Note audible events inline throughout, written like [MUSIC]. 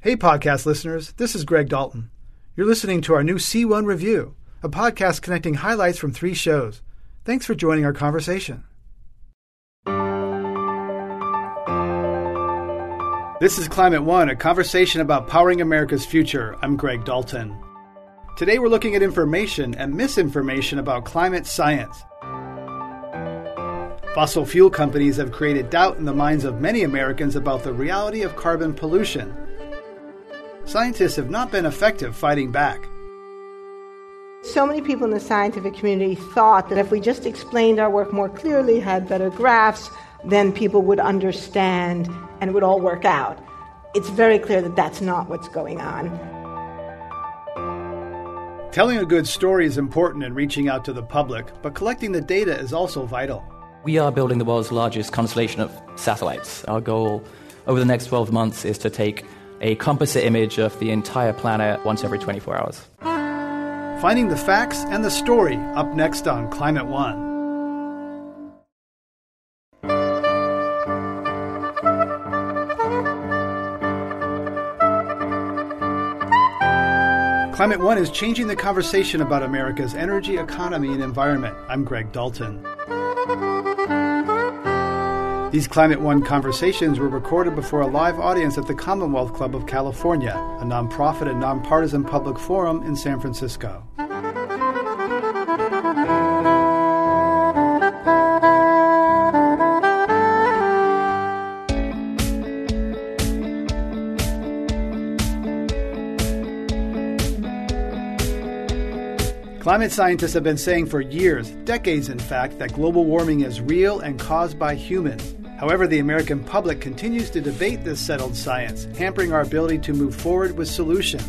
Hey, podcast listeners, this is Greg Dalton. You're listening to our new C1 Review, a podcast connecting highlights from three shows. Thanks for joining our conversation. This is Climate One, a conversation about powering America's future. I'm Greg Dalton. Today we're looking at information and misinformation about climate science. Fossil fuel companies have created doubt in the minds of many Americans about the reality of carbon pollution. Scientists have not been effective fighting back. So many people in the scientific community thought that if we just explained our work more clearly, had better graphs, then people would understand and it would all work out. It's very clear that that's not what's going on. Telling a good story is important in reaching out to the public, but collecting the data is also vital. We are building the world's largest constellation of satellites. Our goal over the next 12 months is to take a composite image of the entire planet once every 24 hours. Finding the facts and the story up next on Climate One. Climate One is changing the conversation about America's energy, economy, and environment. I'm Greg Dalton. These Climate One conversations were recorded before a live audience at the Commonwealth Club of California, a nonprofit and nonpartisan public forum in San Francisco. Climate scientists have been saying for years, decades in fact, that global warming is real and caused by humans. However, the American public continues to debate this settled science, hampering our ability to move forward with solutions.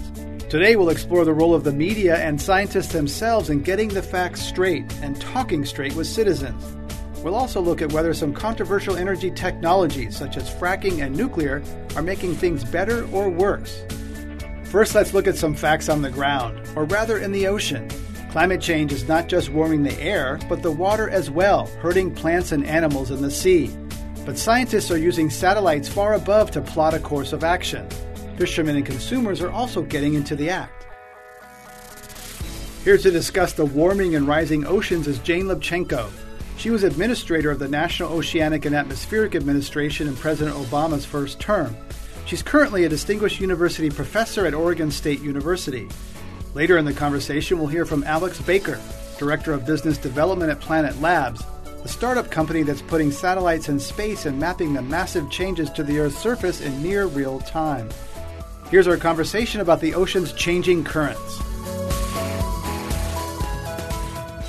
Today, we'll explore the role of the media and scientists themselves in getting the facts straight and talking straight with citizens. We'll also look at whether some controversial energy technologies, such as fracking and nuclear, are making things better or worse. First, let's look at some facts on the ground, or rather in the ocean. Climate change is not just warming the air, but the water as well, hurting plants and animals in the sea. But scientists are using satellites far above to plot a course of action. Fishermen and consumers are also getting into the act. Here to discuss the warming and rising oceans is Jane Lubchenco. She was administrator of the National Oceanic and Atmospheric Administration in President Obama's first term. She's currently a distinguished university professor at Oregon State University. Later in the conversation, we'll hear from Alex Baker, Director of Business Development at Planet Labs, a startup company that's putting satellites in space and mapping the massive changes to the Earth's surface in near real time. Here's our conversation about the ocean's changing currents.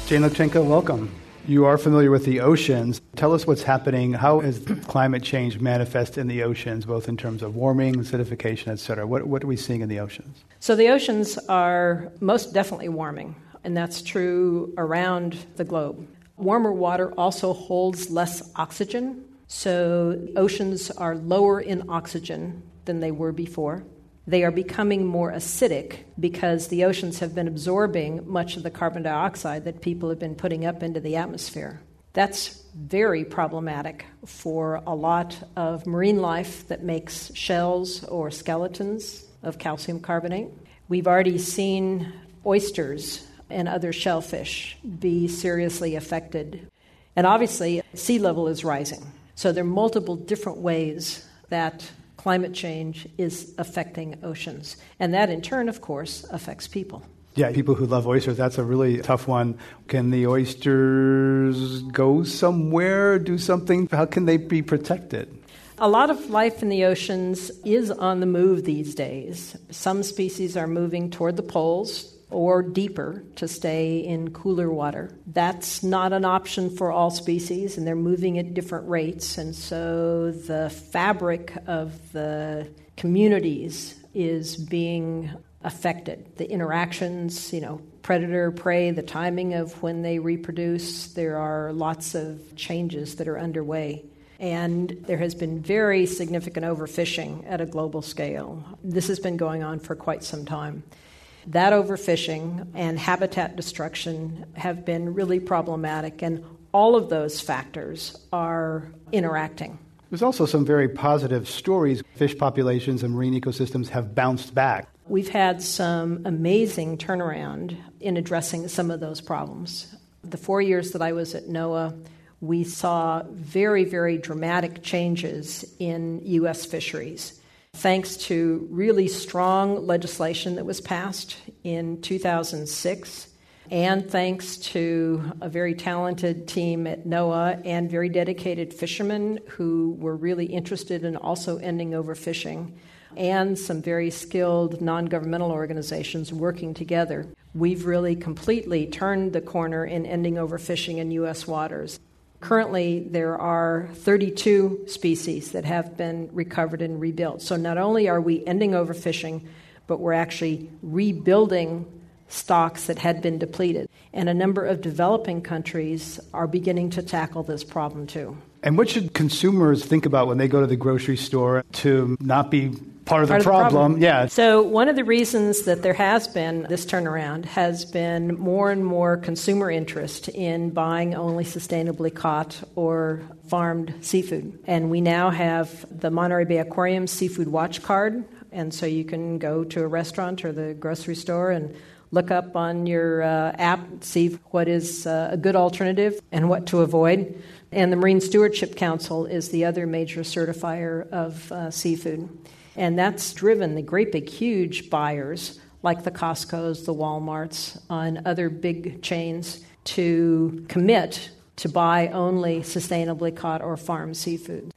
Jane Lubchenco, welcome. You are familiar with the oceans. Tell us what's happening. How is [CLEARS THROAT] climate change manifest in the oceans, both in terms of warming, acidification, et cetera? What, what are we seeing in the oceans? So, the oceans are most definitely warming, and that's true around the globe. Warmer water also holds less oxygen, so oceans are lower in oxygen than they were before. They are becoming more acidic because the oceans have been absorbing much of the carbon dioxide that people have been putting up into the atmosphere. That's very problematic for a lot of marine life that makes shells or skeletons of calcium carbonate. We've already seen oysters and other shellfish be seriously affected. And obviously, sea level is rising. So there are multiple different ways that climate change is affecting oceans. And that, in turn, of course, affects people. Yeah, people who love oysters, that's a really tough one. Can the oysters go somewhere, do something? How can they be protected? A lot of life in the oceans is on the move these days. Some species are moving toward the poles or deeper to stay in cooler water. That's not an option for all species, and they're moving at different rates. And so the fabric of the communities is being affected. The interactions, you know, predator prey, the timing of when they reproduce, there are lots of changes that are underway. And there has been very significant overfishing at a global scale. This has been going on for quite some time. That overfishing and habitat destruction have been really problematic, and all of those factors are interacting. There's also some very positive stories. Fish populations and marine ecosystems have bounced back. We've had some amazing turnaround in addressing some of those problems. The four years that I was at NOAA, we saw very, very dramatic changes in U.S. fisheries. Thanks to really strong legislation that was passed in 2006, and thanks to a very talented team at NOAA and very dedicated fishermen who were really interested in also ending overfishing, and some very skilled non governmental organizations working together, we've really completely turned the corner in ending overfishing in U.S. waters. Currently, there are 32 species that have been recovered and rebuilt. So not only are we ending overfishing, but we're actually rebuilding stocks that had been depleted. And a number of developing countries are beginning to tackle this problem too. And what should consumers think about when they go to the grocery store to not be part of the, Part of the problem? problem. Yeah. So, one of the reasons that there has been this turnaround has been more and more consumer interest in buying only sustainably caught or farmed seafood. And we now have the Monterey Bay Aquarium Seafood Watch Card. And so you can go to a restaurant or the grocery store and look up on your uh, app, see what is uh, a good alternative and what to avoid. And the Marine Stewardship Council is the other major certifier of uh, seafood. And that's driven the great big huge buyers like the Costco's, the Walmarts, and other big chains to commit to buy only sustainably caught or farmed seafood.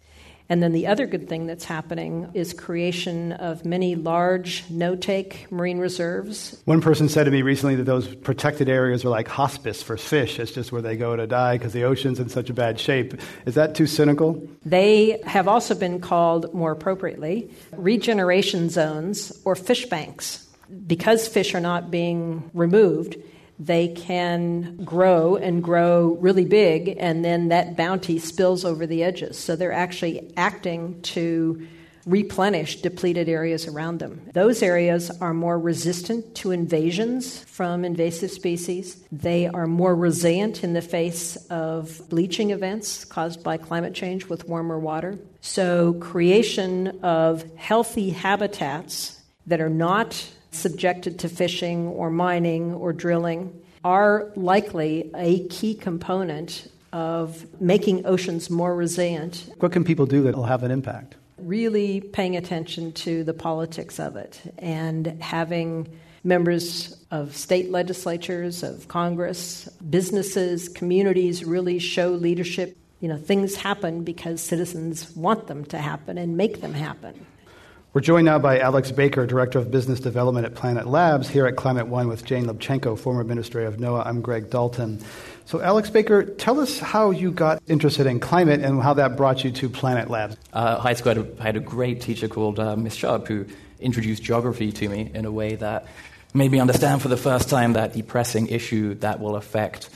And then the other good thing that's happening is creation of many large no-take marine reserves. One person said to me recently that those protected areas are like hospice for fish. It's just where they go to die because the ocean's in such a bad shape. Is that too cynical? They have also been called, more appropriately, regeneration zones or fish banks. Because fish are not being removed, they can grow and grow really big, and then that bounty spills over the edges. So they're actually acting to replenish depleted areas around them. Those areas are more resistant to invasions from invasive species. They are more resilient in the face of bleaching events caused by climate change with warmer water. So, creation of healthy habitats that are not subjected to fishing or mining or drilling are likely a key component of making oceans more resilient. What can people do that will have an impact? Really paying attention to the politics of it and having members of state legislatures, of Congress, businesses, communities really show leadership. You know, things happen because citizens want them to happen and make them happen. We're joined now by Alex Baker, Director of Business Development at Planet Labs, here at Climate One with Jane Lubchenco, former administrator of NOAA. I'm Greg Dalton. So, Alex Baker, tell us how you got interested in climate and how that brought you to Planet Labs. Uh, high school, I had, a, I had a great teacher called uh, Miss Sharp who introduced geography to me in a way that made me understand for the first time that the pressing issue that will affect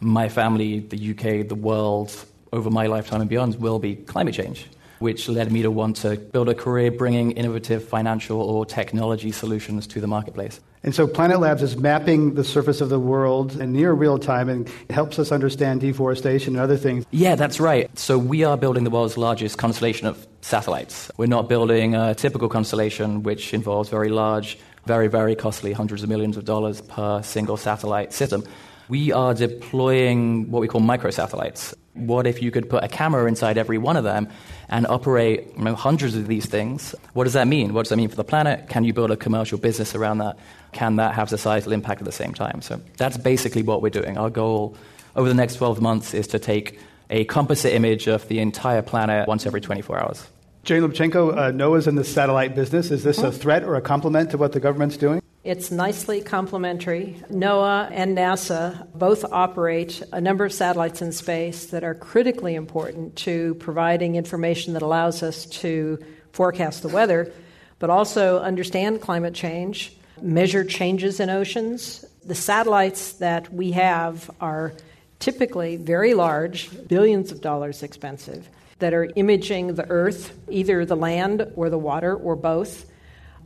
my family, the UK, the world, over my lifetime and beyond will be climate change which led me to want to build a career bringing innovative financial or technology solutions to the marketplace. And so Planet Labs is mapping the surface of the world in near real time and it helps us understand deforestation and other things. Yeah, that's right. So we are building the world's largest constellation of satellites. We're not building a typical constellation, which involves very large, very, very costly, hundreds of millions of dollars per single satellite system. We are deploying what we call microsatellites. What if you could put a camera inside every one of them and operate you know, hundreds of these things? What does that mean? What does that mean for the planet? Can you build a commercial business around that? Can that have societal impact at the same time? So that's basically what we're doing. Our goal over the next 12 months is to take a composite image of the entire planet once every 24 hours. Jane Lubchenco, uh, NOAA's in the satellite business. Is this a threat or a complement to what the government's doing? It's nicely complementary. NOAA and NASA both operate a number of satellites in space that are critically important to providing information that allows us to forecast the weather, but also understand climate change, measure changes in oceans. The satellites that we have are typically very large, billions of dollars expensive, that are imaging the Earth, either the land or the water or both,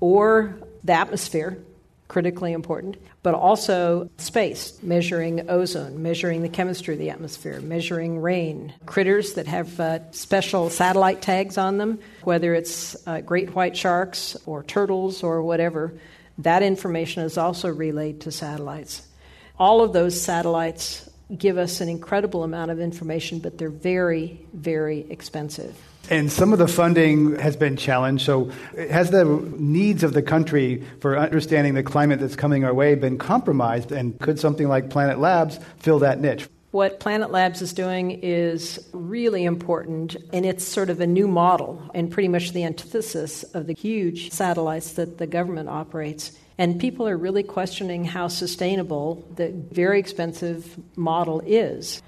or the atmosphere critically important, but also space, measuring ozone, measuring the chemistry of the atmosphere, measuring rain, critters that have uh, special satellite tags on them, whether it's uh, great white sharks or turtles or whatever. That information is also relayed to satellites. All of those satellites give us an incredible amount of information, but they're very, very expensive. And some of the funding has been challenged. So, has the needs of the country for understanding the climate that's coming our way been compromised? And could something like Planet Labs fill that niche? What Planet Labs is doing is really important, and it's sort of a new model and pretty much the antithesis of the huge satellites that the government operates. And people are really questioning how sustainable the very expensive model is.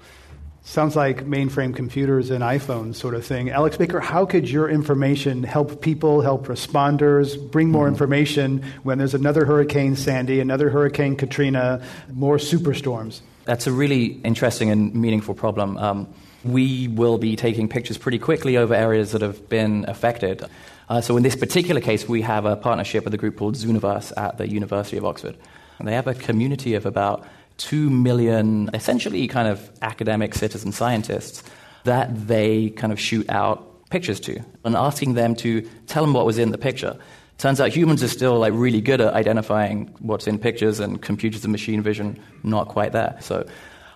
Sounds like mainframe computers and iPhones sort of thing. Alex Baker, how could your information help people, help responders, bring more mm-hmm. information when there's another Hurricane Sandy, another Hurricane Katrina, more superstorms? That's a really interesting and meaningful problem. Um, we will be taking pictures pretty quickly over areas that have been affected. Uh, so, in this particular case, we have a partnership with a group called Zooniverse at the University of Oxford. And they have a community of about 2 million, essentially kind of academic citizen scientists that they kind of shoot out pictures to and asking them to tell them what was in the picture. Turns out humans are still like really good at identifying what's in pictures, and computers and machine vision not quite there. So,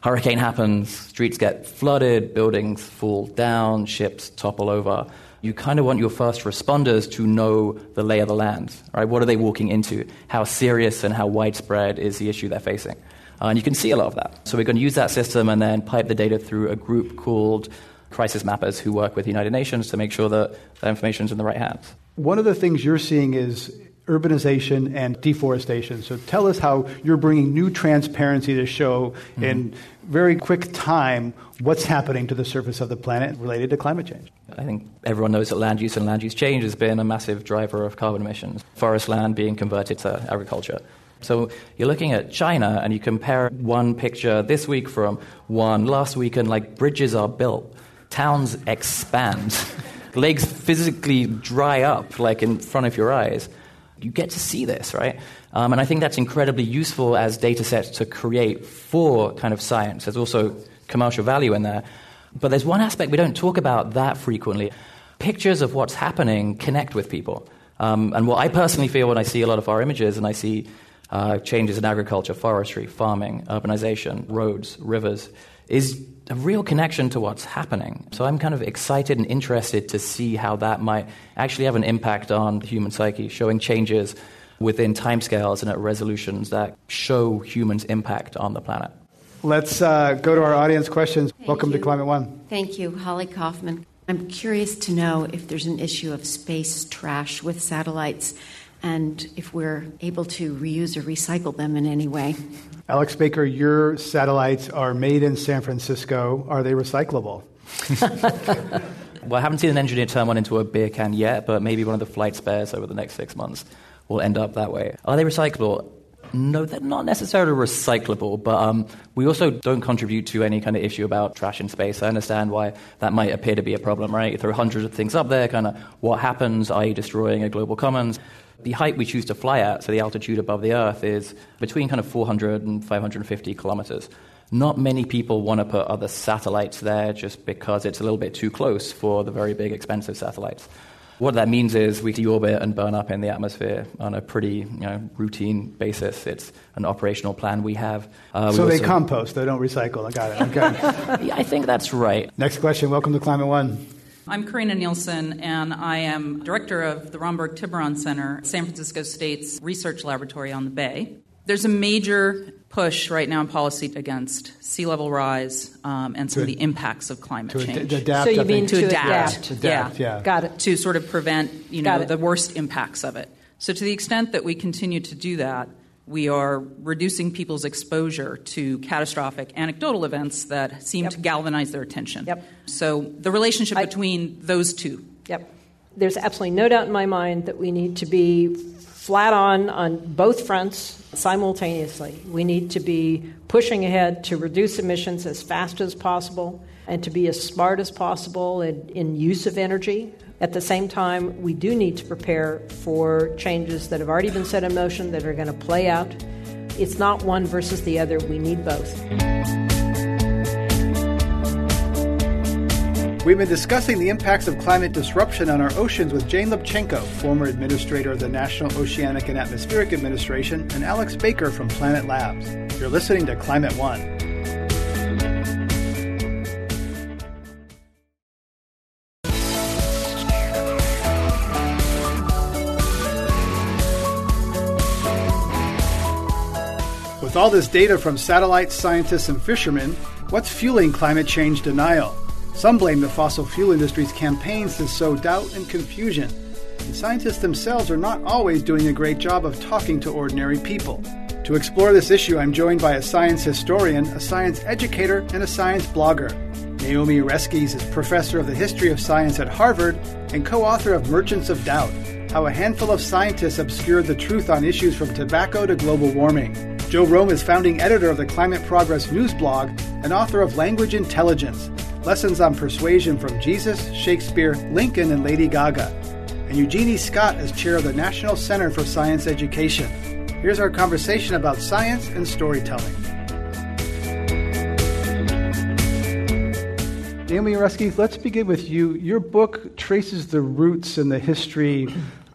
hurricane happens, streets get flooded, buildings fall down, ships topple over. You kind of want your first responders to know the lay of the land, right? What are they walking into? How serious and how widespread is the issue they're facing? Uh, and you can see a lot of that. So we're going to use that system and then pipe the data through a group called Crisis Mappers who work with the United Nations to make sure that that information is in the right hands. One of the things you're seeing is urbanization and deforestation. So tell us how you're bringing new transparency to show mm-hmm. in very quick time what's happening to the surface of the planet related to climate change. I think everyone knows that land use and land use change has been a massive driver of carbon emissions, forest land being converted to agriculture. So you're looking at China and you compare one picture this week from one last week, and like bridges are built, towns expand, [LAUGHS] lakes physically dry up like in front of your eyes. You get to see this, right? Um, and I think that's incredibly useful as data sets to create for kind of science. There's also commercial value in there. But there's one aspect we don't talk about that frequently. Pictures of what's happening connect with people. Um, and what I personally feel when I see a lot of our images and I see uh, changes in agriculture, forestry, farming, urbanization, roads, rivers, is a real connection to what's happening. So I'm kind of excited and interested to see how that might actually have an impact on the human psyche, showing changes within timescales and at resolutions that show humans' impact on the planet. Let's uh, go to our audience questions. Thank Welcome you. to Climate One. Thank you, Holly Kaufman. I'm curious to know if there's an issue of space trash with satellites and if we're able to reuse or recycle them in any way. Alex Baker, your satellites are made in San Francisco. Are they recyclable? [LAUGHS] well, I haven't seen an engineer turn one into a beer can yet, but maybe one of the flight spares over the next six months will end up that way. Are they recyclable? No, they're not necessarily recyclable, but um, we also don't contribute to any kind of issue about trash in space. I understand why that might appear to be a problem, right? If there are hundreds of things up there, kind of what happens? Are you destroying a global commons? The height we choose to fly at, so the altitude above the Earth, is between kind of 400 and 550 kilometers. Not many people want to put other satellites there just because it's a little bit too close for the very big, expensive satellites. What that means is we deorbit and burn up in the atmosphere on a pretty you know, routine basis. It's an operational plan we have. Uh, so we they also... compost, they don't recycle. I got it. Okay. [LAUGHS] yeah, I think that's right. Next question. Welcome to Climate One. I'm Karina Nielsen, and I am director of the Romberg Tiburon Center, San Francisco State's research laboratory on the Bay. There's a major push right now in policy against sea level rise um, and some to, of the impacts of climate to change. Ad- adapt, so you mean to, to adapt. adapt. adapt yeah. yeah. Got it. To sort of prevent, you know, the worst impacts of it. So to the extent that we continue to do that, we are reducing people's exposure to catastrophic anecdotal events that seem yep. to galvanize their attention. Yep. So the relationship I, between those two. Yep. There's absolutely no doubt in my mind that we need to be flat on on both fronts simultaneously. We need to be pushing ahead to reduce emissions as fast as possible and to be as smart as possible in, in use of energy. At the same time, we do need to prepare for changes that have already been set in motion that are going to play out. It's not one versus the other, we need both. We've been discussing the impacts of climate disruption on our oceans with Jane Lubchenco, former administrator of the National Oceanic and Atmospheric Administration, and Alex Baker from Planet Labs. You're listening to Climate One. All this data from satellites, scientists, and fishermen, what's fueling climate change denial? Some blame the fossil fuel industry's campaigns to sow doubt and confusion. And scientists themselves are not always doing a great job of talking to ordinary people. To explore this issue, I'm joined by a science historian, a science educator, and a science blogger. Naomi Oreskes is professor of the history of science at Harvard and co author of Merchants of Doubt How a Handful of Scientists Obscured the Truth on Issues from Tobacco to Global Warming. Joe Romm is founding editor of the Climate Progress News blog and author of Language Intelligence Lessons on Persuasion from Jesus, Shakespeare, Lincoln, and Lady Gaga. And Eugenie Scott is chair of the National Center for Science Education. Here's our conversation about science and storytelling. Naomi Oreskes, let's begin with you. Your book traces the roots and the history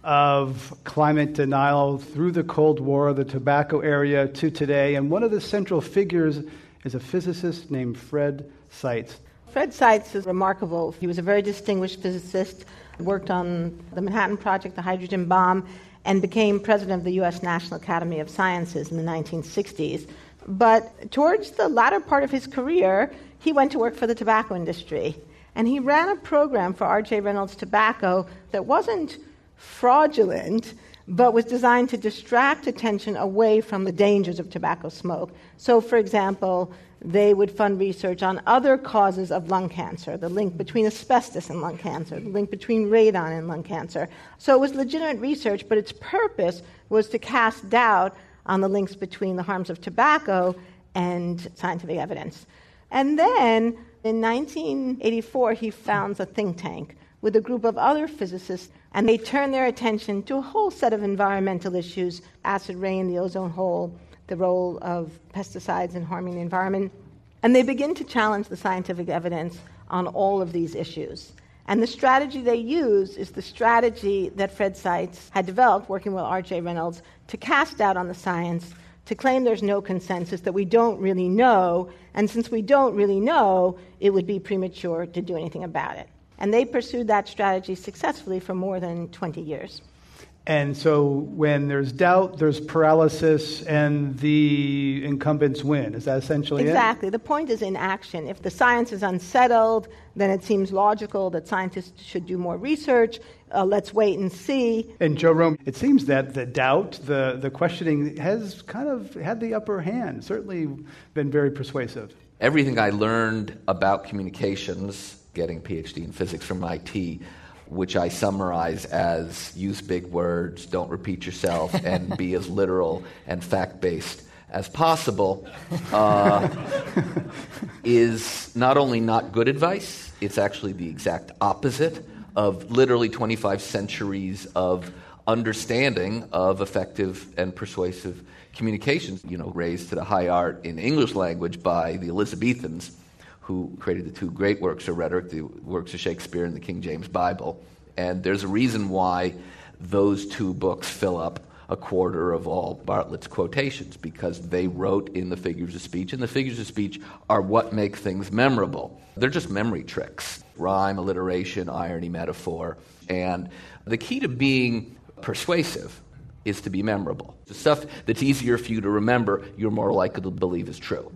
of climate denial through the Cold War, the tobacco area, to today. And one of the central figures is a physicist named Fred Seitz. Fred Seitz is remarkable. He was a very distinguished physicist, worked on the Manhattan Project, the hydrogen bomb, and became president of the U.S. National Academy of Sciences in the 1960s. But towards the latter part of his career, he went to work for the tobacco industry. And he ran a program for R.J. Reynolds Tobacco that wasn't fraudulent, but was designed to distract attention away from the dangers of tobacco smoke. So, for example, they would fund research on other causes of lung cancer, the link between asbestos and lung cancer, the link between radon and lung cancer. So it was legitimate research, but its purpose was to cast doubt on the links between the harms of tobacco and scientific evidence. And then in 1984, he founds a think tank with a group of other physicists, and they turn their attention to a whole set of environmental issues acid rain, the ozone hole, the role of pesticides in harming the environment. And they begin to challenge the scientific evidence on all of these issues. And the strategy they use is the strategy that Fred Seitz had developed working with R.J. Reynolds to cast doubt on the science, to claim there's no consensus, that we don't really know, and since we don't really know, it would be premature to do anything about it. And they pursued that strategy successfully for more than 20 years. And so when there's doubt, there's paralysis, and the incumbents win. Is that essentially exactly. it? Exactly. The point is in action. If the science is unsettled, then it seems logical that scientists should do more research. Uh, let's wait and see. And Joe Romm, it seems that the doubt, the, the questioning, has kind of had the upper hand, certainly been very persuasive. Everything I learned about communications, getting PhD in physics from MIT, which I summarize as use big words, don't repeat yourself, and be as literal and fact based as possible, uh, is not only not good advice, it's actually the exact opposite of literally 25 centuries of understanding of effective and persuasive communications, you know, raised to the high art in English language by the Elizabethans who created the two great works of rhetoric, the works of Shakespeare and the King James Bible. And there's a reason why those two books fill up a quarter of all Bartlett's quotations because they wrote in the figures of speech, and the figures of speech are what make things memorable. They're just memory tricks rhyme, alliteration, irony, metaphor. And the key to being persuasive is to be memorable. The stuff that's easier for you to remember, you're more likely to believe is true.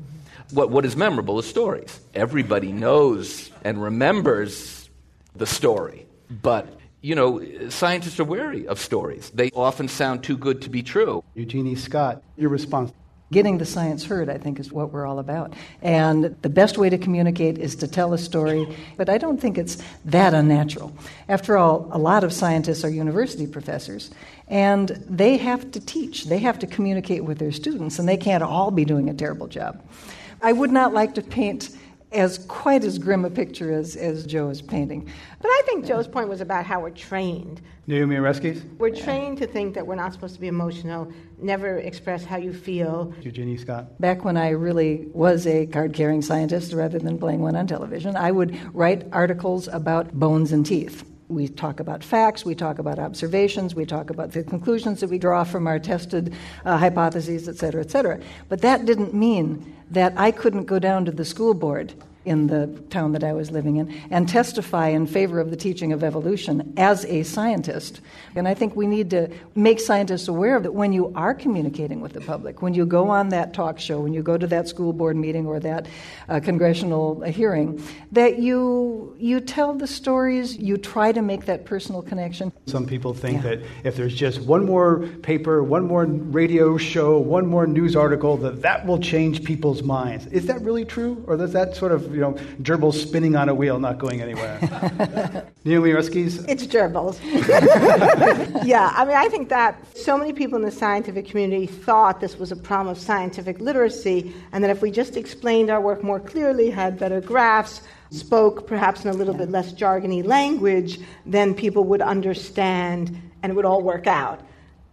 What, what is memorable is stories. Everybody knows and remembers the story. But, you know, scientists are wary of stories. They often sound too good to be true. Eugenie Scott, your response. Getting the science heard, I think, is what we're all about. And the best way to communicate is to tell a story, but I don't think it's that unnatural. After all, a lot of scientists are university professors, and they have to teach, they have to communicate with their students, and they can't all be doing a terrible job. I would not like to paint as quite as grim a picture as, as Joe is painting. But I think Joe's point was about how we're trained. Naomi Oreskes? We're trained to think that we're not supposed to be emotional, never express how you feel. Eugenie Scott? Back when I really was a card carrying scientist rather than playing one on television, I would write articles about bones and teeth. We talk about facts, we talk about observations, we talk about the conclusions that we draw from our tested uh, hypotheses, et cetera, et cetera. But that didn't mean that I couldn't go down to the school board in the town that I was living in and testify in favor of the teaching of evolution as a scientist. And I think we need to make scientists aware of that when you are communicating with the public, when you go on that talk show, when you go to that school board meeting or that uh, congressional hearing, that you you tell the stories, you try to make that personal connection. Some people think yeah. that if there's just one more paper, one more radio show, one more news article, that that will change people's minds. Is that really true, or does that sort of you know, gerbils spinning on a wheel, not going anywhere. [LAUGHS] Naomi Oreskes? It's gerbils. [LAUGHS] yeah, I mean, I think that so many people in the scientific community thought this was a problem of scientific literacy, and that if we just explained our work more clearly, had better graphs, spoke perhaps in a little bit less jargony language, then people would understand and it would all work out.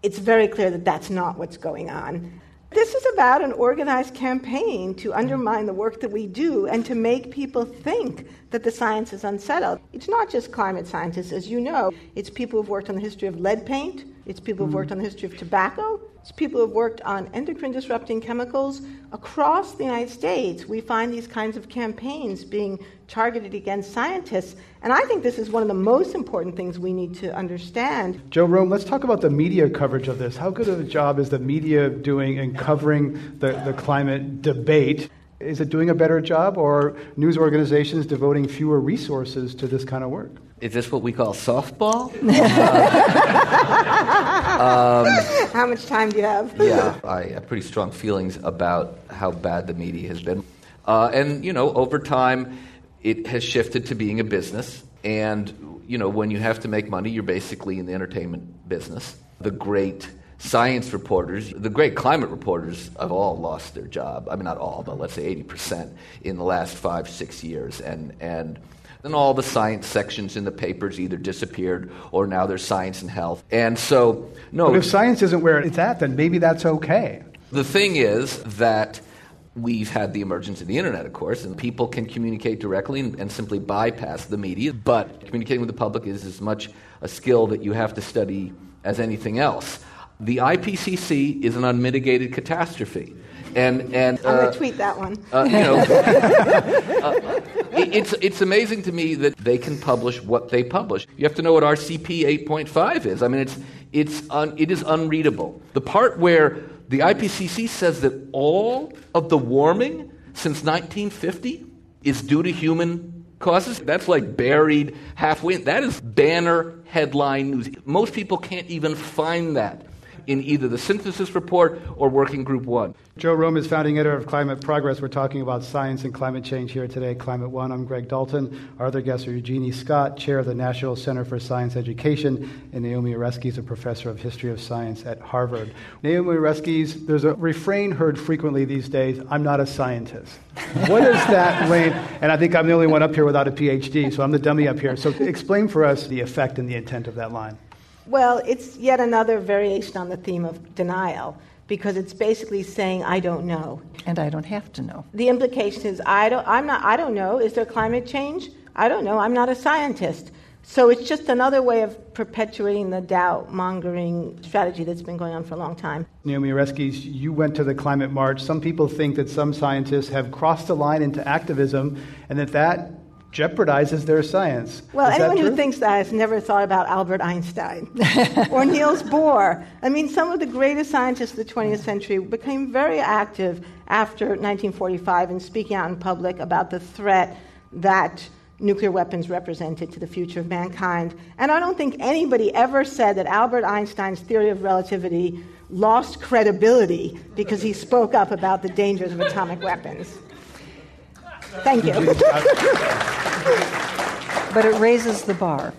It's very clear that that's not what's going on. This is about an organized campaign to undermine the work that we do and to make people think that the science is unsettled. It's not just climate scientists, as you know, it's people who've worked on the history of lead paint, it's people who've mm. worked on the history of tobacco, people who've worked on endocrine disrupting chemicals. Across the United States, we find these kinds of campaigns being targeted against scientists. And I think this is one of the most important things we need to understand. Joe Romm, let's talk about the media coverage of this. How good of a job is the media doing in covering the, the climate debate? Is it doing a better job, or news organizations devoting fewer resources to this kind of work? Is this what we call softball? [LAUGHS] um, how much time do you have? yeah, I have pretty strong feelings about how bad the media has been. Uh, and, you know, over time, it has shifted to being a business. And, you know, when you have to make money, you're basically in the entertainment business. The great science reporters, the great climate reporters have all lost their job. I mean, not all, but let's say 80% in the last five, six years. And, and then all the science sections in the papers either disappeared or now there's science and health. And so, no. But if science isn't where it's at, then maybe that's okay. The thing is that we've had the emergence of the internet, of course, and people can communicate directly and, and, simply bypass the media. But communicating with the public is as much a skill that you have to study as anything else. The IPCC is an unmitigated catastrophe. And, and uh, I'm going to tweet that one. Uh, you know, [LAUGHS] uh, it's, it's amazing to me that they can publish what they publish. You have to know what RCP 8.5 is. I mean, it's, it's un, it is unreadable. The part where the IPCC says that all of the warming since 1950 is due to human causes, that's like buried halfway. That is banner headline news. Most people can't even find that in either the synthesis report or working group one. Joe Romm is founding editor of Climate Progress. We're talking about science and climate change here today, Climate One. I'm Greg Dalton. Our other guests are Eugenie Scott, chair of the National Center for Science Education, and Naomi Oreskes, a professor of history of science at Harvard. Naomi Oreskes, there's a refrain heard frequently these days I'm not a scientist. [LAUGHS] what is that, Lane? And I think I'm the only one up here without a PhD, so I'm the dummy up here. So explain for us the effect and the intent of that line. Well, it's yet another variation on the theme of denial because it's basically saying I don't know. And I don't have to know. The implication is I don't I'm not I don't know. Is there climate change? I don't know. I'm not a scientist. So it's just another way of perpetuating the doubt mongering strategy that's been going on for a long time. Naomi Oreskes, you went to the climate march. Some people think that some scientists have crossed the line into activism and that that jeopardizes their science. Well, Is anyone who thinks that has never thought about Albert Einstein [LAUGHS] or Niels Bohr. I mean, some of the greatest scientists of the 20th century became very active after 1945 in speaking out in public about the threat that nuclear weapons represented to the future of mankind. And I don't think anybody ever said that Albert Einstein's theory of relativity lost credibility because he spoke up about the dangers of atomic weapons. Thank you. but it raises the bar.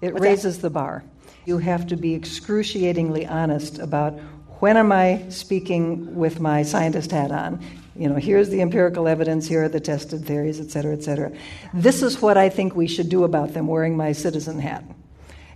It What's raises that? the bar. You have to be excruciatingly honest about When am I speaking with my scientist hat on? You know, here's the empirical evidence, here are the tested theories, et cetera, et cetera. This is what I think we should do about them, wearing my citizen hat.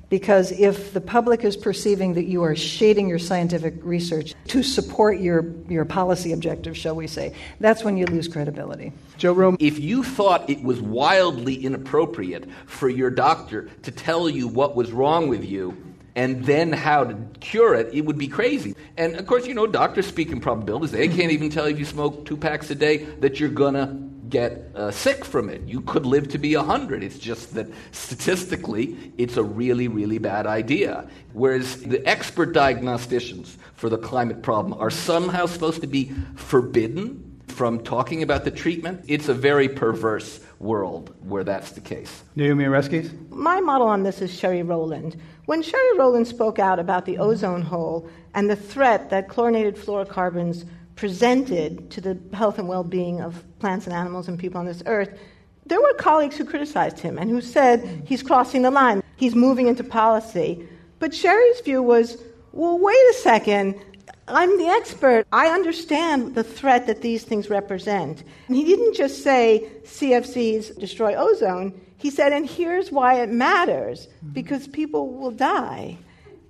Because if the public is perceiving that you are shading your scientific research to support your, your policy objectives, shall we say, that's when you lose credibility. Joe Romm. If you thought it was wildly inappropriate for your doctor to tell you what was wrong with you, and then how to cure it, it would be crazy. And of course, you know, doctors speak in probabilities. They can't even tell if you smoke two packs a day that you're gonna get uh, sick from it. You could live to be 100. It's just that statistically, it's a really, really bad idea. Whereas the expert diagnosticians for the climate problem are somehow supposed to be forbidden from talking about the treatment. It's a very perverse world where that's the case. Naomi Oreskes? My model on this is Sherry Rowland. When Sherry Rowland spoke out about the ozone hole and the threat that chlorinated fluorocarbons presented to the health and well being of plants and animals and people on this earth, there were colleagues who criticized him and who said he's crossing the line, he's moving into policy. But Sherry's view was well, wait a second. I'm the expert. I understand the threat that these things represent. And he didn't just say CFCs destroy ozone. He said, and here's why it matters because people will die.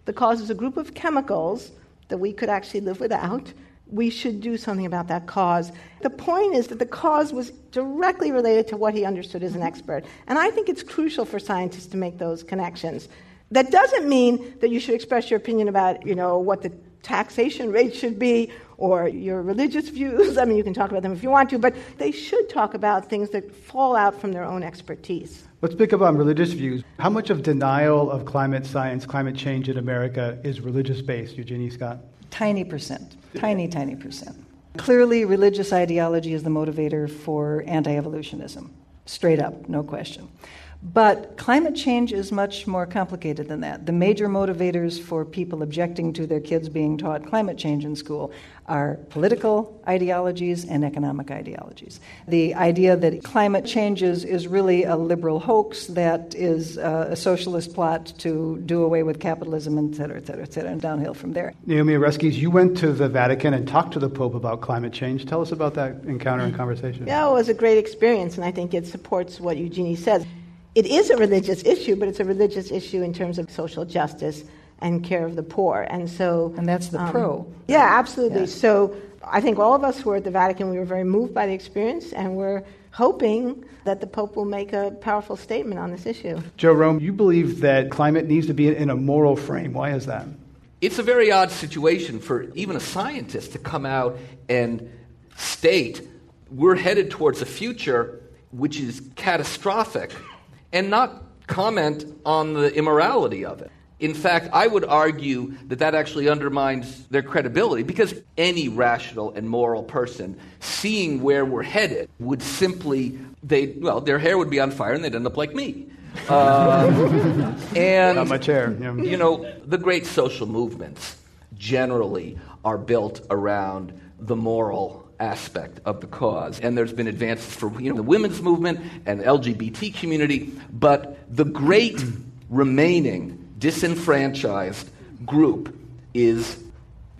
The cause is a group of chemicals that we could actually live without. We should do something about that cause. The point is that the cause was directly related to what he understood as an mm-hmm. expert. And I think it's crucial for scientists to make those connections. That doesn't mean that you should express your opinion about, you know, what the taxation rate should be or your religious views. [LAUGHS] I mean, you can talk about them if you want to, but they should talk about things that fall out from their own expertise. Let's pick up on religious views. How much of denial of climate science, climate change in America is religious based, Eugenie Scott? Tiny percent. Tiny, tiny percent. Clearly, religious ideology is the motivator for anti evolutionism. Straight up, no question. But climate change is much more complicated than that. The major motivators for people objecting to their kids being taught climate change in school are political ideologies and economic ideologies. The idea that climate change is, is really a liberal hoax that is uh, a socialist plot to do away with capitalism, et cetera, et cetera, et cetera, and downhill from there. Naomi Oreskes, you went to the Vatican and talked to the Pope about climate change. Tell us about that encounter and conversation. Yeah, it was a great experience, and I think it supports what Eugenie says it is a religious issue, but it's a religious issue in terms of social justice and care of the poor. And so. And that's the um, pro. Yeah, absolutely. Yes. So I think all of us who were at the Vatican, we were very moved by the experience, and we're hoping that the Pope will make a powerful statement on this issue. Joe Romm, you believe that climate needs to be in a moral frame. Why is that? It's a very odd situation for even a scientist to come out and state we're headed towards a future which is catastrophic and not comment on the immorality of it. In fact, I would argue that that actually undermines their credibility because any rational and moral person seeing where we're headed would simply, they well, their hair would be on fire and they'd end up like me. [LAUGHS] Uh, and not much hair. Yeah. You know, the great social movements generally are built around the moral aspect of the cause. And there's been advances for you know, the women's movement and the LGBT community, but the great remaining disenfranchised group is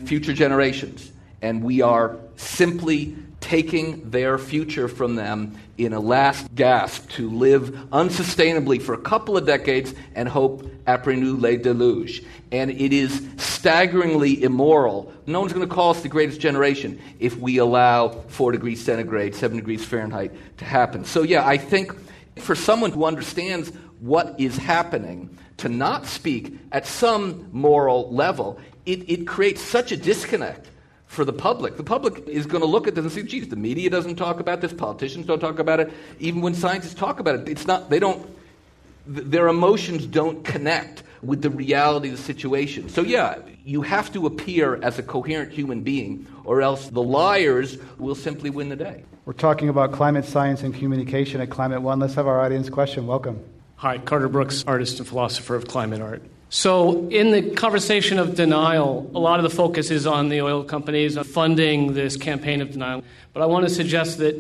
future generations. And we are simply taking their future from them in a last gasp to live unsustainably for a couple of decades and hope après nous le deluge. And it is staggeringly immoral. No one's going to call us the greatest generation if we allow 4 degrees centigrade, 7 degrees Fahrenheit to happen. So, yeah, I think for someone who understands what is happening, to not speak at some moral level, it, it creates such a disconnect for the public. The public is going to look at this and say, geez, the media doesn't talk about this, politicians don't talk about it. Even when scientists talk about it, it's not, they don't, their emotions don't connect with the reality of the situation. So, yeah, you have to appear as a coherent human being, or else the liars will simply win the day. We're talking about climate science and communication at Climate One. Let's have our audience question. Welcome. Hi, Carter Brooks, artist and philosopher of climate art. So, in the conversation of denial, a lot of the focus is on the oil companies funding this campaign of denial. But I want to suggest that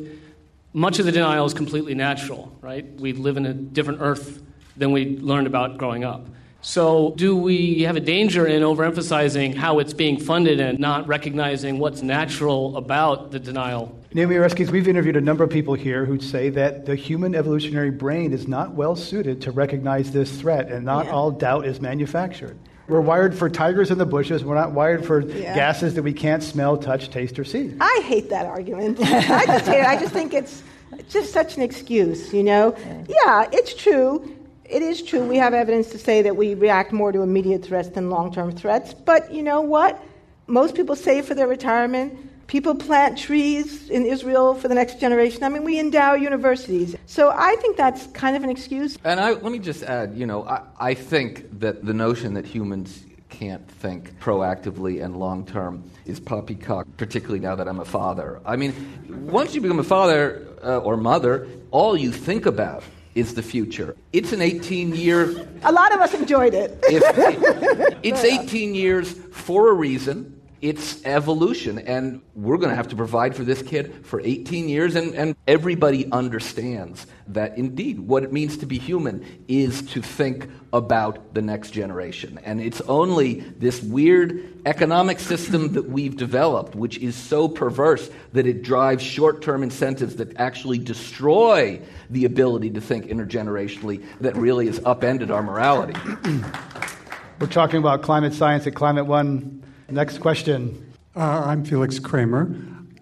much of the denial is completely natural, right? We live in a different earth than we learned about growing up. So, do we have a danger in overemphasizing how it's being funded and not recognizing what's natural about the denial? Naomi Oreskes, we've interviewed a number of people here who say that the human evolutionary brain is not well suited to recognize this threat, and not Yeah. all doubt is manufactured. We're wired for tigers in the bushes. We're not wired for Yeah. gases that we can't smell, touch, taste, or see. I hate that argument. I just hate it. I just think it's just such an excuse, you know? Yeah, it's true. It is true. We have evidence to say that we react more to immediate threats than long term threats. But you know what? Most people save for their retirement. People plant trees in Israel for the next generation. I mean, we endow universities. So I think that's kind of an excuse. And I, let me just add, you know, I, I think that the notion that humans can't think proactively and long term is poppycock, particularly now that I'm a father. I mean, once you become a father uh, or mother, all you think about is the future. It's an 18 year A lot of us enjoyed it. if it's 18 years for a reason. It's evolution, and we're going to have to provide for this kid for 18 years. And, and everybody understands that indeed what it means to be human is to think about the next generation. And it's only this weird economic system that we've developed, which is so perverse that it drives short term incentives that actually destroy the ability to think intergenerationally, that really has upended our morality. We're talking about climate science at Climate One. Next question. Uh, I'm Felix Kramer,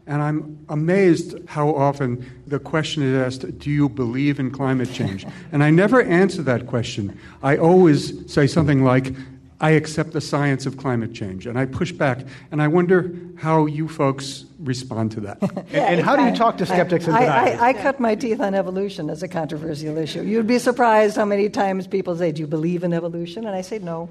and I'm amazed how often the question is asked, Do you believe in climate change? [LAUGHS] And I never answer that question. I always say something like, I accept the science of climate change. And I push back, and I wonder how you folks respond to that. [LAUGHS] And, and how do you talk to skeptics and I. I, I cut my teeth on evolution as a controversial issue. You'd be surprised how many times people say, Do you believe in evolution? And I say, No.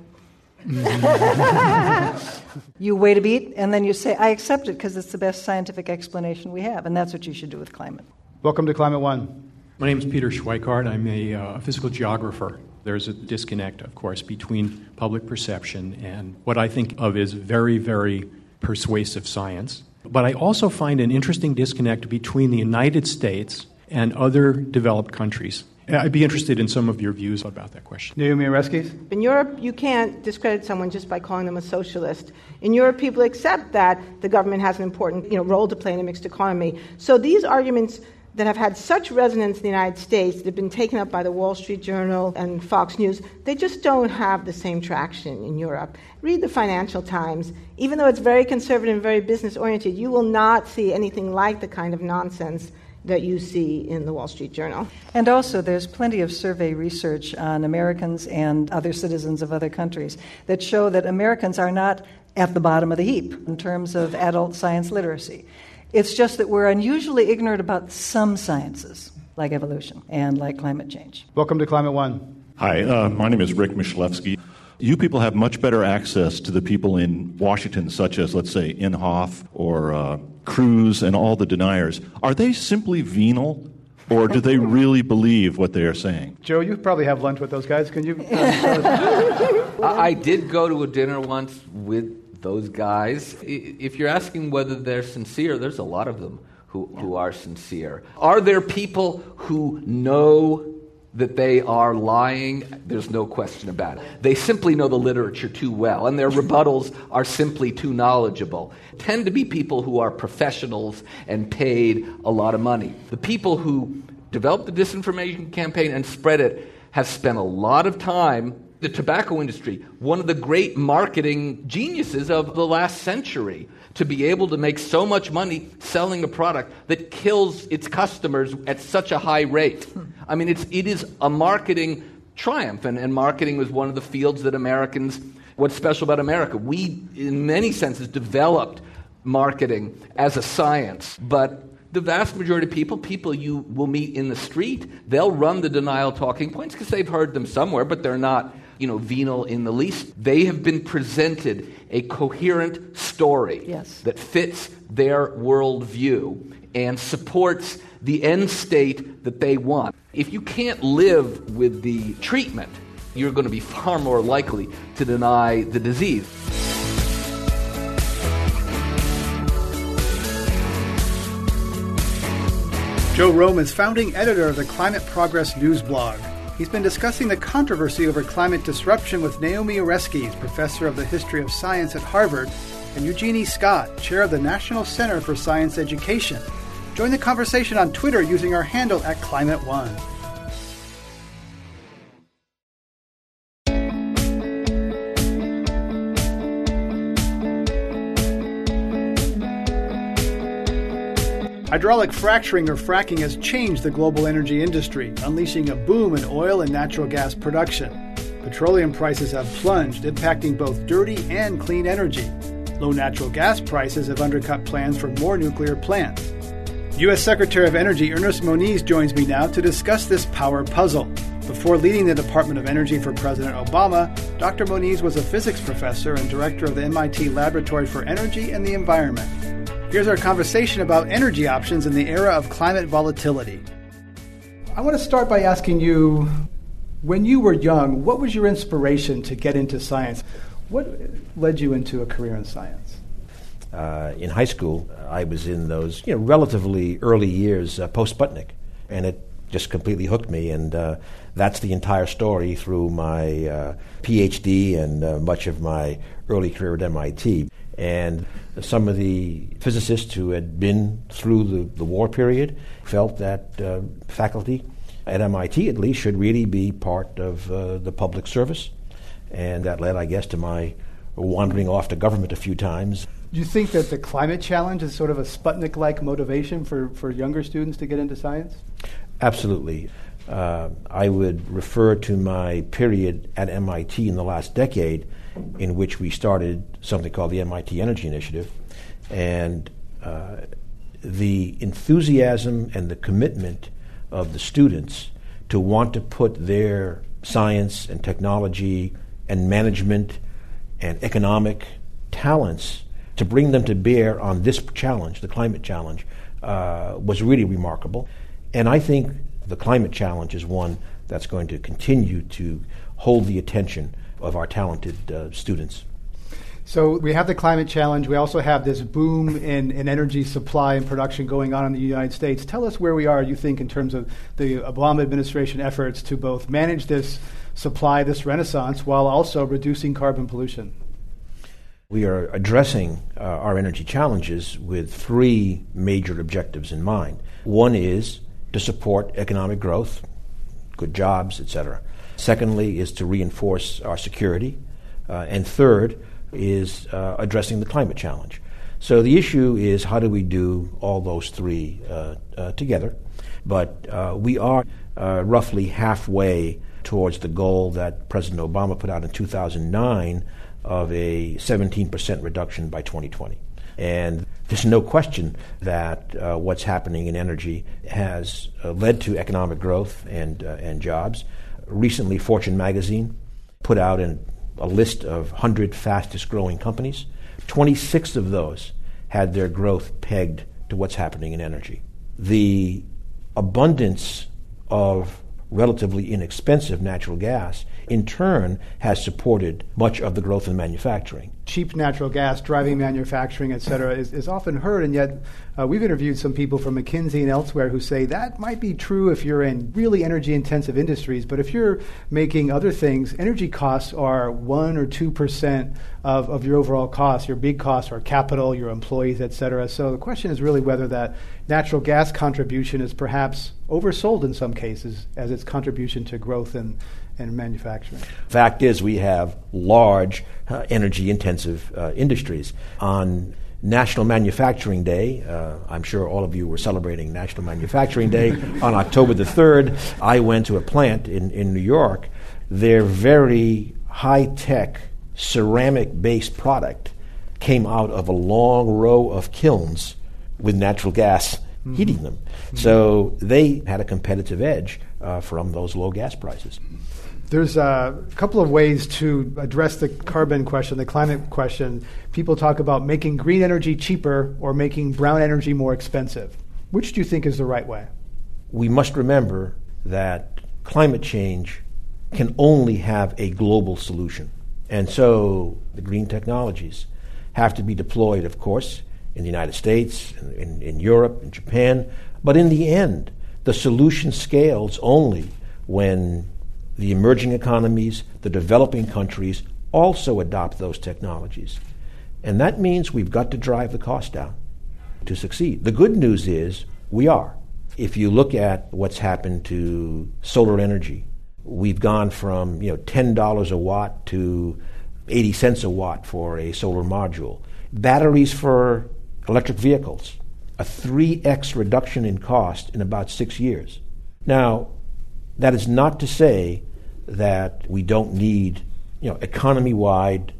You wait a beat, and then you say, I accept it because it's the best scientific explanation we have. And that's what you should do with climate. Welcome to Climate One. My name is Peter Schweikart. I'm a uh, physical geographer. There's a disconnect, of course, between public perception and what I think of as very, very persuasive science. But I also find an interesting disconnect between the United States and other developed countries. I'd be interested in some of your views about that question. Naomi Oreskes? In Europe, you can't discredit someone just by calling them a socialist. In Europe, people accept that the government has an important you know, role to play in a mixed economy. So these arguments that have had such resonance in the United States, that have been taken up by the Wall Street Journal and Fox News, they just don't have the same traction in Europe. Read the Financial Times. Even though it's very conservative and very business oriented, you will not see anything like the kind of nonsense that you see in the Wall Street Journal. And also, there's plenty of survey research on Americans and other citizens of other countries that show that Americans are not at the bottom of the heap in terms of adult science literacy. It's just that we're unusually ignorant about some sciences, like evolution and like climate change. Welcome to Climate One. Hi, uh, my name is Rick Michalewski. You people have much better access to the people in Washington, such as, let's say, Inhofe or uh, Cruz and all the deniers. Are they simply venal, or do they [LAUGHS] really believe what they are saying? Joe, you probably have lunch with those guys. Can you? [LAUGHS] I, I did go to a dinner once with those guys. If you're asking whether they're sincere, there's a lot of them who, who are sincere. Are there people who know that they are lying? There's no question about it. They simply know the literature too well, and their rebuttals are simply too knowledgeable. Tend to be people who are professionals and paid a lot of money. The people who developed the disinformation campaign and spread it have spent a lot of time the tobacco industry, one of the great marketing geniuses of the last century, to be able to make so much money selling a product that kills its customers at such a high rate. Hmm. I mean, it's, it is a marketing triumph, and, and marketing was one of the fields that Americans, what's special about America? We, in many senses, developed marketing as a science, but the vast majority of people, people you will meet in the street, they'll run the denial talking points because they've heard them somewhere, but they're not, you know, venal in the least. They have been presented a coherent story Yes. that fits their worldview and supports the end state that they want. If you can't live with the treatment, you're going to be far more likely to deny the disease. Joe Romm is founding editor of the Climate Progress News blog. He's been discussing the controversy over climate disruption with Naomi Oreskes, professor of the history of science at Harvard, and Eugenie Scott, chair of the National Center for Science Education. Join the conversation on Twitter using our handle at Climate One. Hydraulic fracturing or fracking has changed the global energy industry, unleashing a boom in oil and natural gas production. Petroleum prices have plunged, impacting both dirty and clean energy. Low natural gas prices have undercut plans for more nuclear plants. U.S. Secretary of Energy Ernest Moniz joins me now to discuss this power puzzle. Before leading the Department of Energy for President Obama, Dr. Moniz was a physics professor and director of the MIT Laboratory for Energy and the Environment. Here's our conversation about energy options in the era of climate volatility. I want to start by asking you when you were young, what was your inspiration to get into science? What led you into a career in science? Uh, in high school, I was in those you know, relatively early years uh, post Sputnik, and it just completely hooked me. And uh, that's the entire story through my uh, PhD and uh, much of my early career at MIT. And some of the physicists who had been through the, the war period felt that uh, faculty at MIT, at least, should really be part of uh, the public service. And that led, I guess, to my wandering off to government a few times. Do you think that the climate challenge is sort of a Sputnik like motivation for, for younger students to get into science? Absolutely. Uh, I would refer to my period at MIT in the last decade in which we started something called the MIT Energy Initiative. And uh, the enthusiasm and the commitment of the students to want to put their science and technology and management and economic talents to bring them to bear on this challenge, the climate challenge, uh, was really remarkable. And I think the climate challenge is one that's going to continue to hold the attention of our talented uh, students. So we have the climate challenge. We also have this boom in, in energy supply and production going on in the United States. Tell us where we are, you think, in terms of the Obama administration efforts to both manage this supply, this renaissance, while also reducing carbon pollution. We are addressing uh, our energy challenges with three major objectives in mind. One is to support economic growth, good jobs, etc. Secondly, is to reinforce our security. Uh, and third, is uh, addressing the climate challenge. So the issue is how do we do all those three uh, uh together? But uh, we are uh, roughly halfway towards the goal that President Obama put out in 2009 of a 17% reduction by 2020. And there's no question that what's happening in energy has led to economic growth and, and jobs. Recently, Fortune magazine put out an, a list of 100 fastest growing companies. 26 of those had their growth pegged to what's happening in energy. The abundance of relatively inexpensive natural gas in turn has supported much of the growth in manufacturing. Cheap natural gas driving manufacturing, et cetera, is, is often heard, and yet uh, we've interviewed some people from McKinsey and elsewhere who say that might be true if you're in really energy intensive industries, but if you're making other things, energy costs are 1 or 2% of, of your overall costs. Your big costs are capital, your employees, et cetera. So the question is really whether that natural gas contribution is perhaps oversold in some cases as its contribution to growth and and manufacturing. Fact is, we have large uh, energy intensive uh, industries. On National Manufacturing Day, uh, I'm sure all of you were celebrating National Manufacturing Day [LAUGHS] on October the 3rd. I went to a plant in, in New York. Their very high tech ceramic based product came out of a long row of kilns with natural gas mm-hmm. heating them. Mm-hmm. So they had a competitive edge uh, from those low gas prices. There's a couple of ways to address the carbon question, the climate question. People talk about making green energy cheaper or making brown energy more expensive. Which do you think is the right way? We must remember that climate change can only have a global solution. And so the green technologies have to be deployed, of course, in the United States, in, in, Europe, in Japan. But in the end, the solution scales only when the emerging economies, the developing countries also adopt those technologies. And that means we've got to drive the cost down to succeed. The good news is we are. If you look at what's happened to solar energy, we've gone from you know $10 a watt to 80 cents a watt for a solar module. Batteries for electric vehicles, a 3x reduction in cost in about six years. Now, that is not to say that we don't need you know, economy wide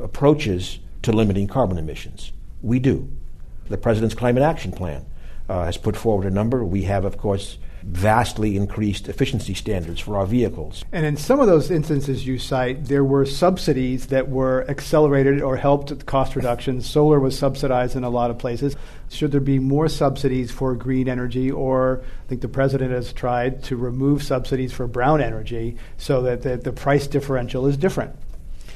approaches to limiting carbon emissions. We do. The President's Climate Action Plan uh, has put forward a number. We have, of course, vastly increased efficiency standards for our vehicles. And in some of those instances you cite, there were subsidies that were accelerated or helped cost reductions. Solar was subsidized in a lot of places. Should there be more subsidies for green energy, or I think the president has tried to remove subsidies for brown energy so that the, the price differential is different?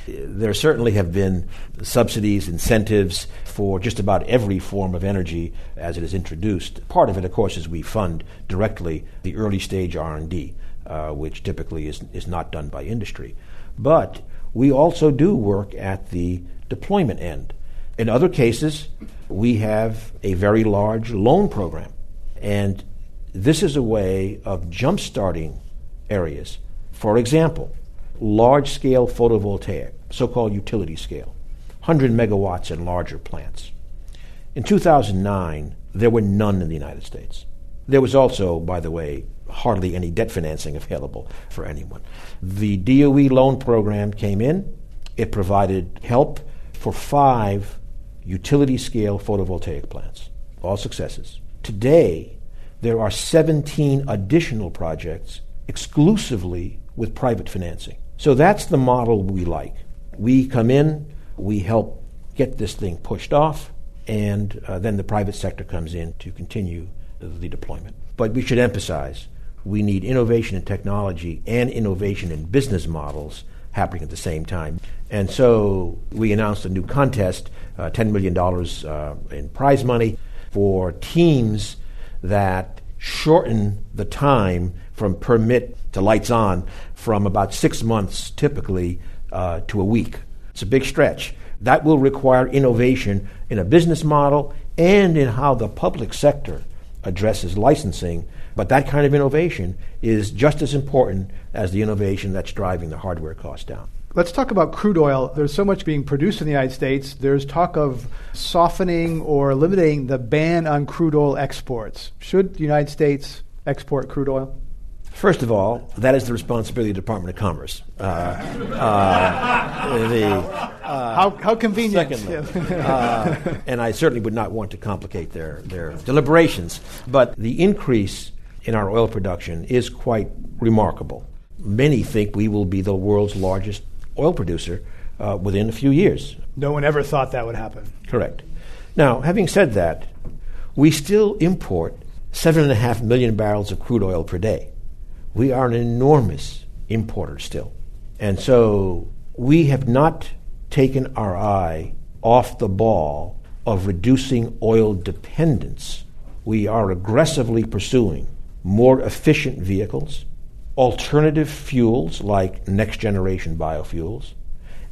There certainly have been subsidies, incentives for just about every form of energy as it is introduced. Part of it, of course, is we fund directly the early stage R&D, uh, which typically is, is not done by industry. But we also do work at the deployment end. In other cases, we have a very large loan program. And this is a way of jump-starting areas. For example, large scale photovoltaic, so called utility scale, 100 megawatts and larger plants. In 2009, there were none in the United States. There was also, by the way, hardly any debt financing [LAUGHS] available for anyone. The DOE loan program came in, it provided help for five utility scale photovoltaic plants, all successes. Today, there are 17 additional projects exclusively with private financing. So that's the model we like. We come in, we help get this thing pushed off, and uh, then the private sector comes in to continue the deployment. But we should emphasize we need innovation in technology and innovation in business models happening at the same time. And so we announced a new contest uh, $10 million uh, in prize money for teams that shorten the time from permit to lights on from about six months typically uh, to a week. It's a big stretch. That will require innovation in a business model and in how the public sector addresses licensing. But that kind of innovation is just as important as the innovation that's driving the hardware cost down. Let's talk about crude oil. There's so much being produced in the United States. There's talk of softening or eliminating the ban on crude oil exports. Should the United States export crude oil? First of all, that is the responsibility of the Department of Commerce. Uh, uh, the, uh, how, how convenient. Secondly, uh, and I certainly would not want to complicate their, their deliberations, but the increase in our oil production is quite remarkable. Many think we will be the world's largest oil producer uh, within a few years. No one ever thought that would happen. Correct. Now, having said that, we still import 7.5 million barrels of crude oil per day we are an enormous importer still. And so we have not taken our eye off the ball of reducing oil dependence. We are aggressively pursuing more efficient vehicles, alternative fuels like next generation biofuels,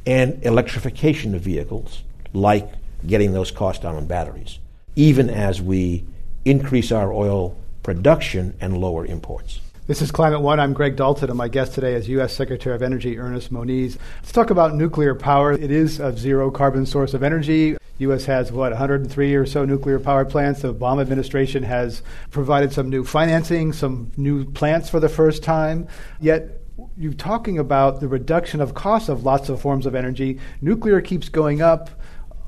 and electrification of vehicles like getting those costs down on batteries, even as we increase our oil production and lower imports. This is Climate One. I'm Greg Dalton, and my guest today is U.S. Secretary of Energy Ernest Moniz. Let's talk about nuclear power. It is a zero carbon source of energy. U.S. has, what, 103 or so nuclear power plants. The Obama administration has provided some new financing, some new plants for the first time. Yet, you're talking about the reduction of costs of lots of forms of energy. Nuclear keeps going up,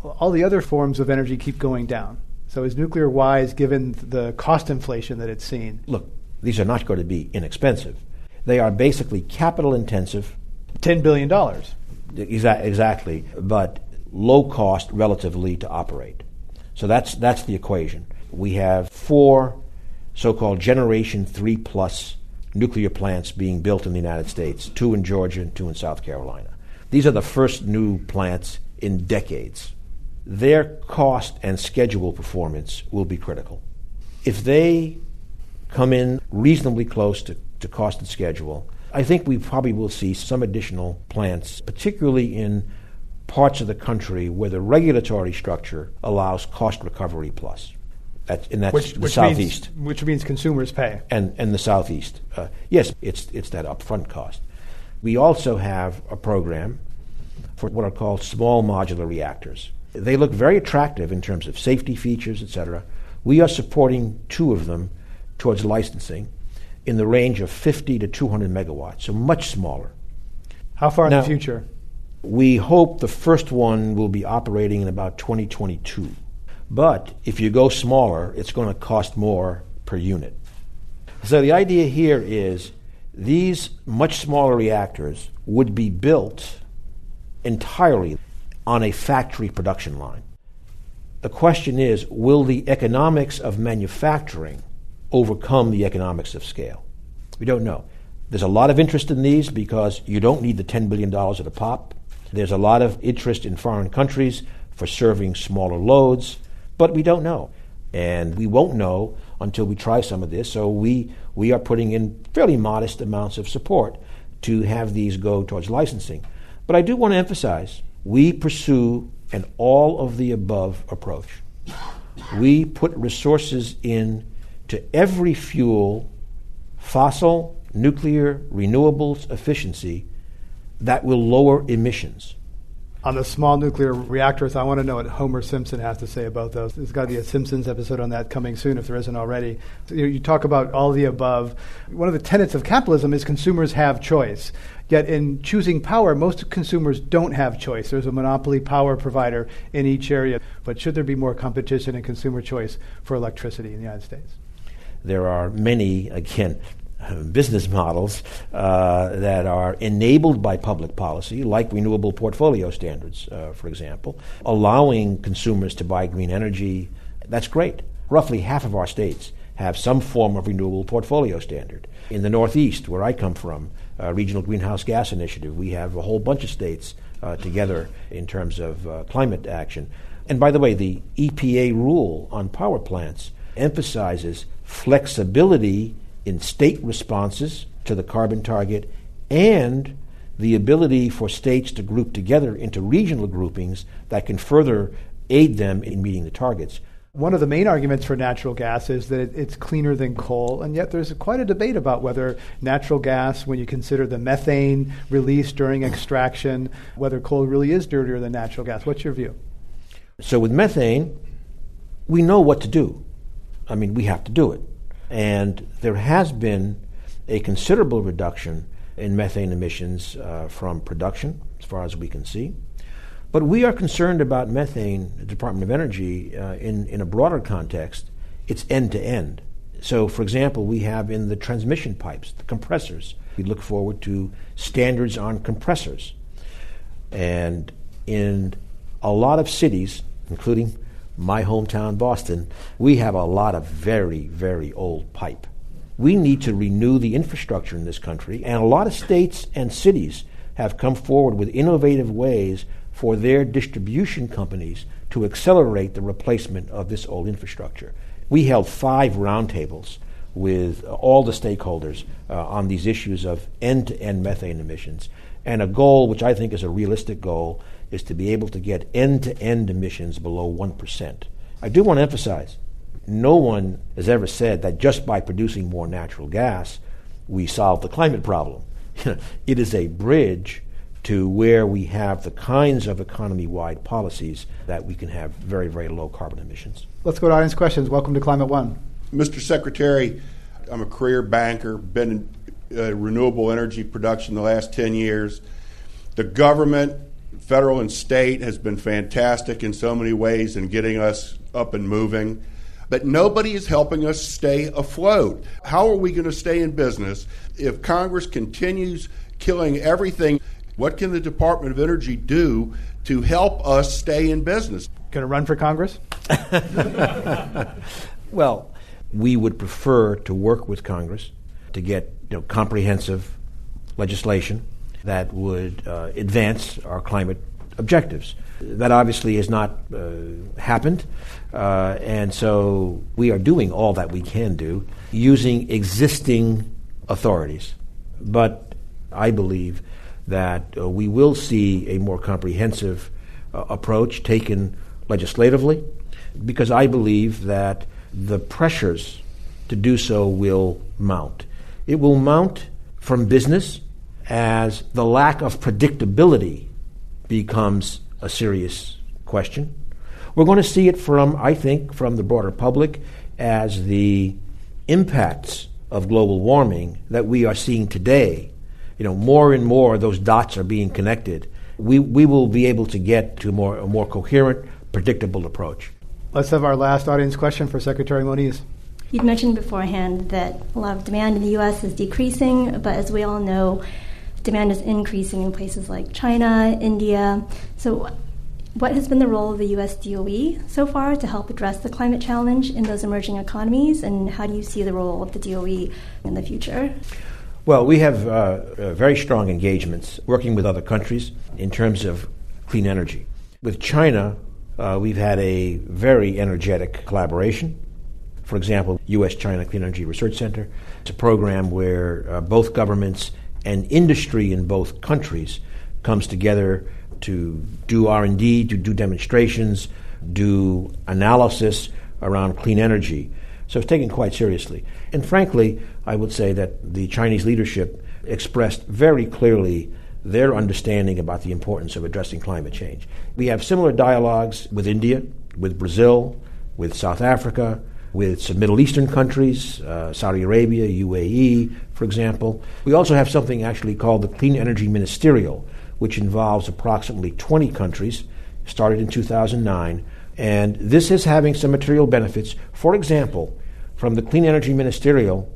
all the other forms of energy keep going down. So, is nuclear wise given the cost inflation that it's seen? Look, these are not going to be inexpensive. They are basically capital intensive. $10 billion. Exa- exactly, but low cost relatively to operate. So that's, that's the equation. We have four so called Generation 3 plus nuclear plants being built in the United States two in Georgia and two in South Carolina. These are the first new plants in decades. Their cost and schedule performance will be critical. If they come in reasonably close to, to cost and schedule, I think we probably will see some additional plants, particularly in parts of the country where the regulatory structure allows cost recovery plus. That's, and that's which, the which southeast. Means, which means consumers pay. And, and the southeast. Uh, yes, it's, it's that upfront cost. We also have a program for what are called small modular reactors. They look very attractive in terms of safety features, etc. We are supporting two of them towards licensing in the range of 50 to 200 megawatts, so much smaller. How far now, in the future? We hope the first one will be operating in about 2022. But if you go smaller, it's going to cost more per unit. So the idea here is these much smaller reactors would be built entirely on a factory production line. The question is will the economics of manufacturing overcome the economics of scale? We don't know. There's a lot of interest in these because you don't need the $10 billion at a pop. There's a lot of interest in foreign countries for serving smaller loads, but we don't know. And we won't know until we try some of this. So we, we are putting in fairly modest amounts of support to have these go towards licensing. But I do want to emphasize we pursue an all of the above approach. We put resources in to every fuel, fossil, nuclear, renewables, efficiency that will lower emissions. On the small nuclear reactors, I want to know what Homer Simpson has to say about those. There's got to be a Simpsons episode on that coming soon if there isn't already. You, talk about all the above. One of the tenets of capitalism is consumers have choice. Yet in choosing power, most consumers don't have choice. There's a monopoly power provider in each area. But should there be more competition and consumer choice for electricity in the United States? There are many, again, business models uh, that are enabled by public policy, like renewable portfolio standards, uh, for example, allowing consumers to buy green energy. That's great. Roughly half of our states have some form of renewable portfolio standard. In the Northeast, where I come from, uh, Regional Greenhouse Gas Initiative, we have a whole bunch of states uh, together in terms of uh, climate action. And by the way, the EPA rule on power plants emphasizes flexibility in state responses to the carbon target and the ability for states to group together into regional groupings that can further aid them in meeting the targets. One of the main arguments for natural gas is that it's cleaner than coal, and yet there's quite a debate about whether natural gas, when you consider the methane released during extraction, whether coal really is dirtier than natural gas. What's your view? So, with methane, we know what to do. I mean, we have to do it. And there has been a considerable reduction in methane emissions uh, from production, as far as we can see. But we are concerned about methane, the Department of Energy, uh, in, in a broader context. It's end to end. So, for example, we have in the transmission pipes, the compressors, we look forward to standards on compressors. And in a lot of cities, including my hometown, Boston, we have a lot of very, very old pipe. We need to renew the infrastructure in this country, and a lot of states and cities have come forward with innovative ways for their distribution companies to accelerate the replacement of this old infrastructure. We held five roundtables with all the stakeholders uh, on these issues of end to end methane emissions, and a goal, which I think is a realistic goal, is to be able to get end to end emissions below 1%. I do want to emphasize no one has ever said that just by producing more natural gas, we solve the climate problem. [LAUGHS] it is a bridge to where we have the kinds of economy wide policies that we can have very, very low carbon emissions. Let's go to audience questions. Welcome to Climate One. Mr. Secretary, I'm a career banker, been in uh, renewable energy production the last 10 years. The government federal and state has been fantastic in so many ways in getting us up and moving. But nobody is helping us stay afloat. How are we going to stay in business if Congress continues killing everything? What can the Department of Energy do to help us stay in business? Going to run for Congress? [LAUGHS] [LAUGHS] well, we would prefer to work with Congress to get you know, comprehensive legislation that would uh, advance our climate objectives. That obviously has not uh, happened, uh, and so we are doing all that we can do using existing authorities. But I believe that uh, we will see a more comprehensive uh, approach taken legislatively because I believe that the pressures to do so will mount. It will mount from business as the lack of predictability becomes a serious question. We're going to see it from, I think, from the broader public as the impacts of global warming that we are seeing today. You know, more and more those dots are being connected. We, we will be able to get to more, a more coherent, predictable approach. Let's have our last audience question for Secretary Moniz. You'd mentioned beforehand that a lot of demand in the U.S. is decreasing, but as we all know, demand is increasing in places like China, India. So, what has been the role of the US DOE so far to help address the climate challenge in those emerging economies, and how do you see the role of the DOE in the future? Well, we have uh, uh, very strong engagements working with other countries in terms of clean energy. With China, uh, we've had a very energetic collaboration. For example, U.S. China Clean Energy Research Center. It's a program where uh, both governments and industry in both countries comes together to do R&D, to do demonstrations, do analysis around clean energy. So it's taken quite seriously. And frankly, I would say that the Chinese leadership expressed very clearly their understanding about the importance of addressing climate change. We have similar dialogues with India, with Brazil, with South Africa, with some Middle Eastern countries, uh, Saudi Arabia, UAE, for example. We also have something actually called the Clean Energy Ministerial, which involves approximately 20 countries, started in 2009. And this is having some material benefits. For example, from the Clean Energy Ministerial,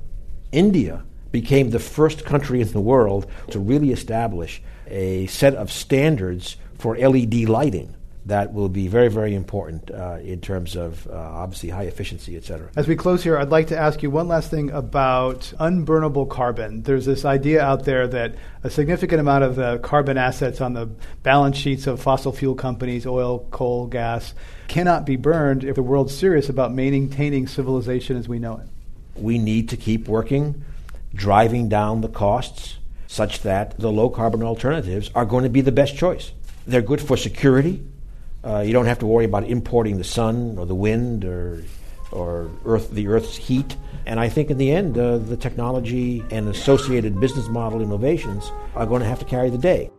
India became the first country in the world to really establish a set of standards for LED lighting that will be very, very important uh, in terms of uh, obviously high efficiency, et cetera. As we close here, I'd like to ask you one last thing about unburnable carbon. There's this idea out there that a significant amount of the carbon assets on the balance sheets of fossil fuel companies, oil, coal, gas, cannot be burned if the world's serious about maintaining civilization as we know it. We need to keep working, driving down the costs such that the low carbon alternatives are going to be the best choice. They're good for security, uh, you don't have to worry about importing the sun or the wind or, or earth, the Earth's heat. And I think in the end, uh, the technology and associated business model innovations are going to have to carry the day.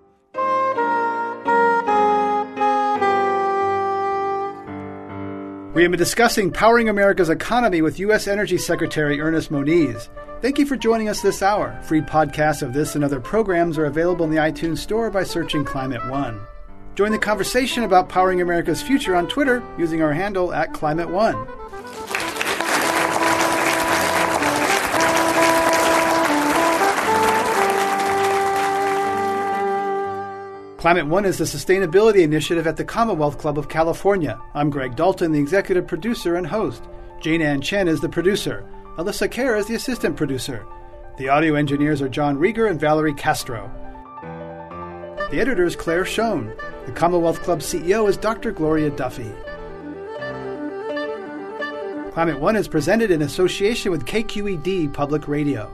We have been discussing powering America's economy with U.S. Energy Secretary Ernest Moniz. Thank you for joining us this hour. Free podcasts of this and other programs are available in the iTunes Store by searching Climate One. Join the conversation about powering America's future on Twitter using our handle at Climate One. Climate One is the sustainability initiative at the Commonwealth Club of California. I'm Greg Dalton, the executive producer and host. Jane Ann Chen is the producer. Alyssa Kerr is the assistant producer. The audio engineers are John Rieger and Valerie Castro. The editor is Claire Schoen. The Commonwealth Club CEO is Dr. Gloria Duffy. Climate One is presented in association with KQED Public Radio.